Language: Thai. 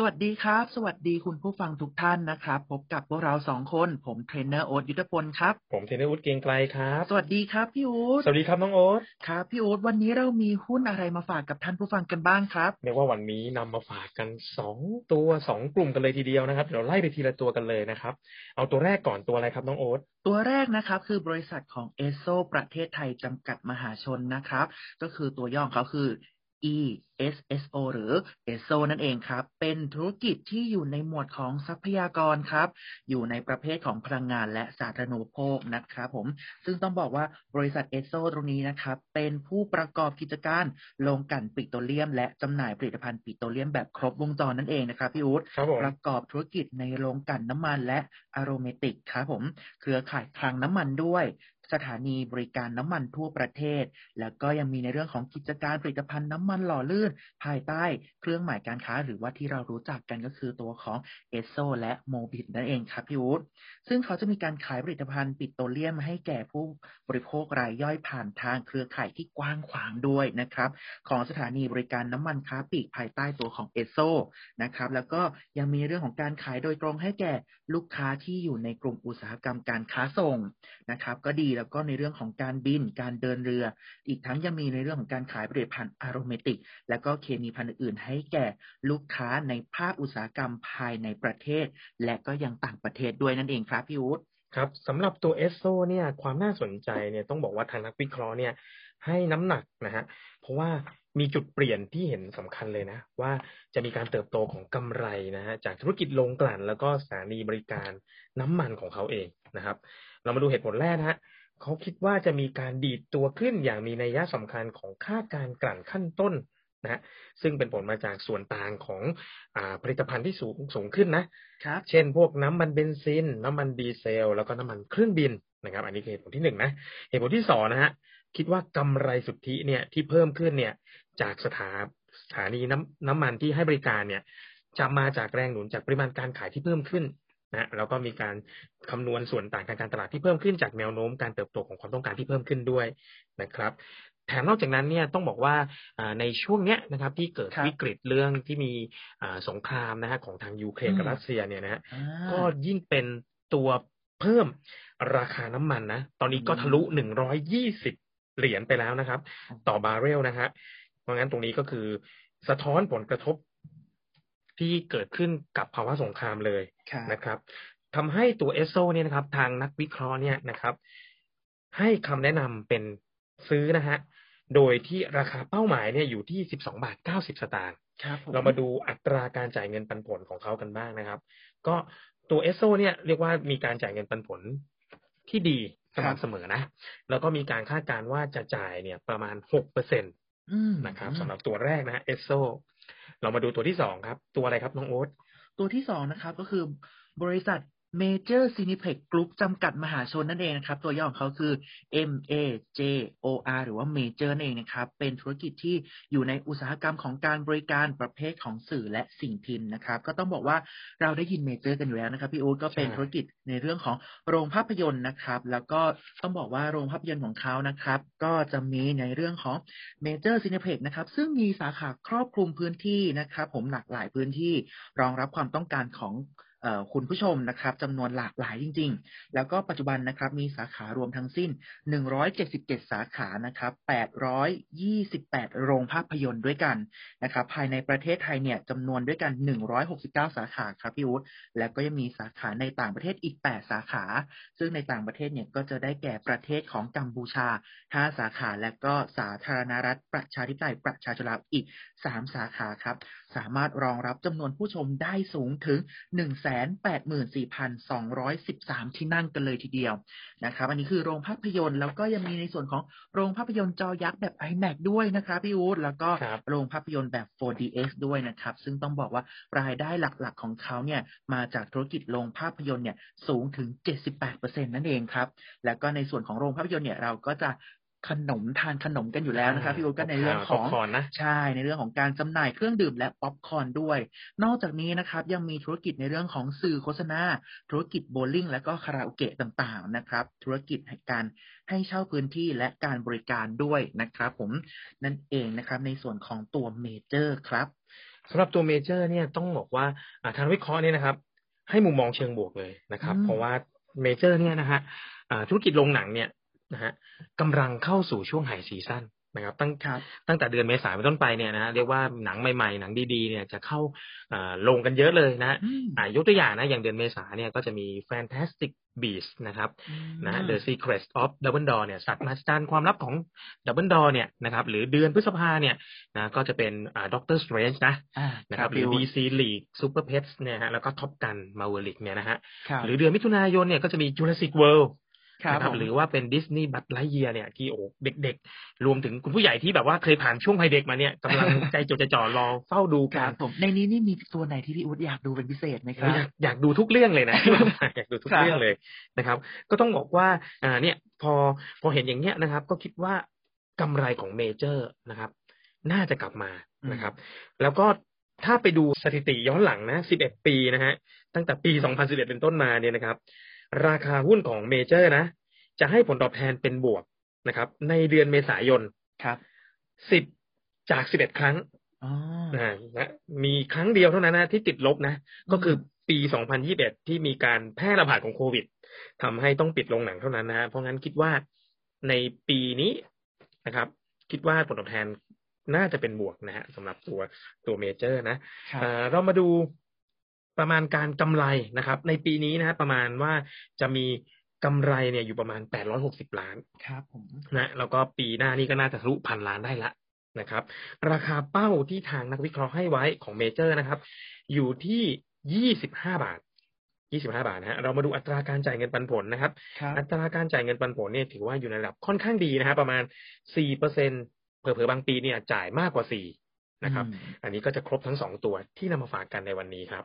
สวัสดีครับ สวัสดีคุณผู้ฟังทุกท่านนะครับ พบกับพวกเราสองคน ผมเทรนเนอร์โอ๊ตยุทธพลครับ ผมเทรนเนอร์อู๊ดเกรียงไกรครับ สวัสดีครับพี่อู๊ดสวัสดีครับน้องโอ๊ตครับพี่อู๊ดวันนี้เรามีหุ้นอะไรมาฝากกับท่านผู้ฟังกันบ้างครับเรียกว่าวันนี้นำมาฝากกันสองตัวสองกลุ่มกันเลยทีเดียวนะครับเดี๋ยวไล่ไปทีละตัวกันเลยนะครับ เอาตัวแรกก่อนตัวอะไรครับน้องโอ๊ตตัวแรกนะครับคือบริษัทของเอโซประเทศไทยจำกัดมหาชนนะครับ ก็คือตัวย่อของเขาคือ ESSO หรือ ESO นั่นเองครับ เป็นธุรกิจที่อยู่ในหมวดของทรัพยากรครับ อยู่ในประเภทของพลังงานและสาธารณูปโภคนะครับผม ซึ่งต้องบอกว่าบริษัท ESO ตรงนี้นะครับ เป็นผู้ประกอบกิจการโรงกลั่นปิโตรเลียม และจำหน่ายผลิตภัณฑ์ปิโตรเลียมแบบครบวงจรนั่นเองนะครับพี่อู๊ดครับผมประกอบธุรกิจในโรงกลั่นน้ำมันและอโรเมติกครับผม เครือข่ายคลังน้ำมันด้วย สถานีบริการน้ำมันทั่วประเทศ แล้วก็ยังมีในเรื่องของกิจการผลิตภัณฑ์น้ำมันหล่อลื่น ภายใต้เครื่องหมายการค้า หรือว่าที่เรารู้จักกันก็คือตัวของเอสโซและโมบิ t นั่นเองครับพี่อู๊ดซึ่งเขาจะมีการขายผลิตภัณฑ์ปิโตรเลียมให้แก่ผู้บริโภครายย่อยผ่านทางเครือข่ายที่กว้างขวางด้วยนะครับของสถานีบริการน้ำมันค้าปลีกภายใต้ตัวของเอสโซนะครับแล้วก็ยังมีเรื่องของการขายโดยตรงให้แก่ลูกค้าที่อยู่ในกลุ่มอุตสาหกรรมการค้าส่งนะครับก็ดีแล้วก็ในเรื่องของการบิน การเดินเรือ อีกทั้งยังมีในเรื่องของการขายผลิตภัณฑ์อารเมติก และก็เคมีภัณฑ์อื่นให้แก่ลูกค้าในภาคอุตสาหกรรมภายในประเทศ และก็ยังต่างประเทศด้วยนั่นเองครับพี่อู๊ดครับสำหรับตัวเอสโซเนี่ยความน่าสนใจเนี่ยต้องบอกว่าทางนักวิเคราะห์เนี่ยให้น้ำหนักนะฮะเพราะว่ามีจุดเปลี่ยนที่เห็นสำคัญเลยนะ ว่าจะมีการเติบโตของกำไรนะฮะจากธุรกิจโรงกลั่นแล้วก็สถานีบริการน้ำมันของเขาเองนะครับ เรามาดูเหตุผลแรกนะฮะ เขาคิดว่าจะมีการดีดตัวขึ้นอย่างมีนัยสำคัญของค่าการกลั่นขั้นต้นนะฮะซึ่งเป็นผลมาจากส่วนต่างของอาผลิตภัณฑ์ที่สูงสูงขึ้นนะครับเช่น พวกน้ำมันเบนซิน น้ำมันดีเซล แล้วก็น้ำมันเครื่องบินนะครับ อันนี้คือเหตุผลที่หนึ่งนะเหตุผลที่สองนะฮะคิดว่ากำไรสุทธิเนี่ยที่เพิ่มขึ้นเนี่ยจากสถาสถานีน้ำน้ำมันที่ให้บริการเนี่ยจะมาจากแรงหนุนจากปริมาณการขายที่เพิ่มขึ้น นะแล้วก็มีการคำนวณส่วนต่างทางการตลาดที่เพิ่มขึ้นจากแนวโน้มการเติบโตของความต้องการที่เพิ่มขึ้นด้วยนะครับแถมนอกจากนั้นเนี่ยต้องบอกว่าอ่าในช่วงเนี้ยนะครับ ที่เกิดครับวิกฤตเรื่องที่มีอ่าสงครามนะฮะของทางยูเครนกับอืมรัสเซียเนี่ยนะฮะอ่าก็ยิ่งเป็นตัวเพิ่มราคาน้ำมันนะ ตอนนี้ก็อืมทะลุหนึ่งร้อยยี่สิบเหรียญไปแล้วนะครับอืมต่อบาร์เรลนะฮะเพราะงั้นตรงนี้ก็คือสะท้อนผลกระทบ ที่เกิดขึ้นกับภาวะสงครามเลยครับนะครับทำให้ตัวเอสโซเนี่ยนะครับ ทางนักวิเคราะห์เนี่ยนะครับ ให้คำแนะนำเป็นซื้อนะฮะโดยที่ราคาเป้าหมายเนี่ยอยู่ที่สิบสองบาทเก้าสิบสตางค์ครับผมเรามาดูอัตราการจ่ายเงินปันผลของเขากันบ้างนะครับ ก็ตัวเอสโซเนี่ยเรียกว่ามีการจ่ายเงินปันผลที่ดีสม่ำเสมอนะ แล้วก็มีการคาดการณ์ว่าจะจ่ายเนี่ยประมาณหกเปอร์เซ็นตอืมนะครับสำหรับตัวแรกนะฮะเอสโซ เรามาดูตัวที่สองครับ ตัวอะไรครับน้องโอ๊ตตัวที่สองนะครับ ก็คือบริษัท Major Cineplex Group จำกัดมหาชนนั่นเองนะครับ ตัวย่อของเขาคือ M A J O R หรือว่า Major นั่นเองนะครับ เป็นธุรกิจที่อยู่ในอุตสาหกรรมของการบริการประเภทของสื่อและสิ่งพิมพ์นะครับ ก็ต้องบอกว่าเราได้ยิน Major กันอยู่แล้วนะครับ พี่อู๊ดก็เป็นใช่ธุรกิจในเรื่องของโรงภาพยนตร์นะครับ แล้วก็ต้องบอกว่าโรงภาพยนตร์ของเขานะครับ ก็จะมีในเรื่องของ Major Cineplex นะครับ ซึ่งมีสาขาครอบคลุมพื้นที่นะครับ ผมหลากหลายพื้นที่รองรับความต้องการของเออ คุณผู้ชมนะครับจำนวนหลากหลายจริง ๆ แล้วก็ปัจจุบันนะครับมีสาขารวมทั้งสิ้น 177 สาขานะครับ 828 โรงภาพยนตร์ด้วยกันนะครับ ภายในประเทศไทยเนี่ยจำนวนด้วยกัน 169 สาขาครับพี่อู๊ดแล้วก็ยังมีสาขาในต่างประเทศอีก 8 สาขา ซึ่งในต่างประเทศเนี่ยก็จะได้แก่ประเทศของกัมพูชา 5 สาขาและก็สาธารณรัฐประชาธิปไตยประชาชนลาวอีก 3 สาขาครับ สามารถรองรับจำนวนผู้ชมได้สูงถึง184,213 ที่นั่งกันเลยทีเดียวนะครับ อันนี้คือโรงภาพยนตร์แล้วก็ยังมีในส่วนของโรงภาพยนตร์จอยักษ์แบบ IMAX ด้วยนะครับพี่อู๊ดแล้วก็ครับโรงภาพยนตร์แบบ 4DX ด้วยนะครับ ซึ่งต้องบอกว่ารายได้หลักๆของเขาเนี่ยมาจากธุรกิจโรงภาพยนตร์เนี่ยสูงถึง 78%นั่นเองครับ แล้วก็ในส่วนของโรงภาพยนตร์เนี่ยเราก็จะ ขนมทานขนมกันอยู่แล้วนะครับพี่อู๊ดก็ในเรื่องของป๊อปคอร์นนะใช่ในเรื่องของการจำหน่ายเครื่องดื่มและป๊อปคอร์นด้วย นอกจากนี้นะครับ ยังมีธุรกิจในเรื่องของสื่อโฆษณา ธุรกิจโบว์ลิ่งและก็คาราโอเกะต่างๆนะครับ ธุรกิจให้การให้เช่าพื้นที่และการบริการด้วยนะครับผมนั่นเองนะครับในส่วนของตัวเมเจอร์ครับสำหรับตัวเมเจอร์เนี่ยต้องบอกว่าอ่าทางวิเคราะห์เนี่ยนะครับ ให้มุมมองเชิงบวกเลยนะครับอืมเพราะว่าเมเจอร์เนี่ยนะฮะอ่าธุรกิจโรงหนังเนี่ย นะฮะกำลังเข้าสู่ช่วง high season นะครับตั้งครับตั้งแต่เดือนเมษายนเป็นต้นไปเนี่ยนะฮะเรียกว่าหนังใหม่ๆ หนังดีๆเนี่ยจะเข้าอ่าลงกันเยอะเลยนะฮะอืมอ่ายกตัวอย่างนะอย่างเดือนเมษาเนี่ยก็จะมี Fantastic Beasts นะครับนะฮะ The Secret of Dumbledore เนี่ยสัตว์มหัศจรรย์ความลับของ Dumbledore เนี่ยนะครับหรือเดือนพฤษภาเนี่ยนะก็จะเป็นอ่า Doctor Strange นะอ่านะครับหรือ DC League Super Pets เนี่ยฮะแล้วก็ Top Gun Maverick เนี่ยนะฮะครับหรือเดือนมิถุนายนเนี่ยก็จะมี Jurassic World ครับ นะครัผมหรือว่าเป็น Disney b u t l i g h t Year เนี่ยที่โอ้เด็กๆ รวมถึงคุณผู้ใหญ่ที่แบบว่าเคยผ่านช่วงวัยเด็กมาเนี่ยกำลังใจจดใจจ่อรอเฝ้าดูคกัรันบผมในนี้นี่มีตัวไหนที่พี่อุ๊ดอยากดูเป็นพิเศษไหมคโอ้รับยอยากอยากดูทุกเรื่องเลยนะอยากดูทุกครับเรื่องเลยนะครับ ก็ต้องบอกว่าอ่าเนี่ยพอพอเห็นอย่างเงี้ยนะครับ ก็คิดว่ากำไรของเมเจอร์นะครับ น่าจะกลับมานะครับ แล้วก็ถ้าไปดูสถิติย้อนหลังนะ 11 ปีนะฮะ ตั้งแต่ปี 2011 เป็นต้นมาเนี่ยนะครับ ราคาหุ้นของเมเจอร์นะ จะให้ผลตอบแทนเป็นบวกนะครับ ในเดือนเมษายนครับ10จาก11ครั้งอ๋อนะนะมีครั้งเดียวเท่านั้นนะที่ติดลบนะ ก็คือปี 2021 ที่มีการแพร่ระบาดของโควิดทำให้ต้องปิดโรงหนังเท่านั้นนะฮะเพราะงั้นคิดว่าในปีนี้นะครับ คิดว่าผลตอบแทนน่าจะเป็นบวกนะฮะสำหรับตัวตัวเมเจอร์นะครับเอ่อเรามาดู ประมาณการกำไรนะครับ ในปีนี้นะฮะประมาณว่าจะมีกำไรเนี่ยอยู่ประมาณ860ล้านครับผมนะแล้วก็ปีหน้านี่ก็น่าจะทะลุพันล้านได้ละนะครับ ราคาเป้าที่ทางนักวิเคราะห์ให้ไว้ของเมเจอร์นะครับ อยู่ที่ยี่สิบห้าบาทยี่สิบห้าบาทนะฮะเรามาดูอัตราการจ่ายเงินปันผลนะครับครับอัตราการจ่ายเงินปันผลเนี่ยถือว่าอยู่ในระดับค่อนข้างดีนะฮะประมาณสี่เปอร์เซ็นเผลอๆบางปีเนี่ยจ่ายมากกว่าสี่นะครับอืมอันนี้ก็จะครบทั้งสองตัวที่นำมาฝากกันในวันนี้ครับ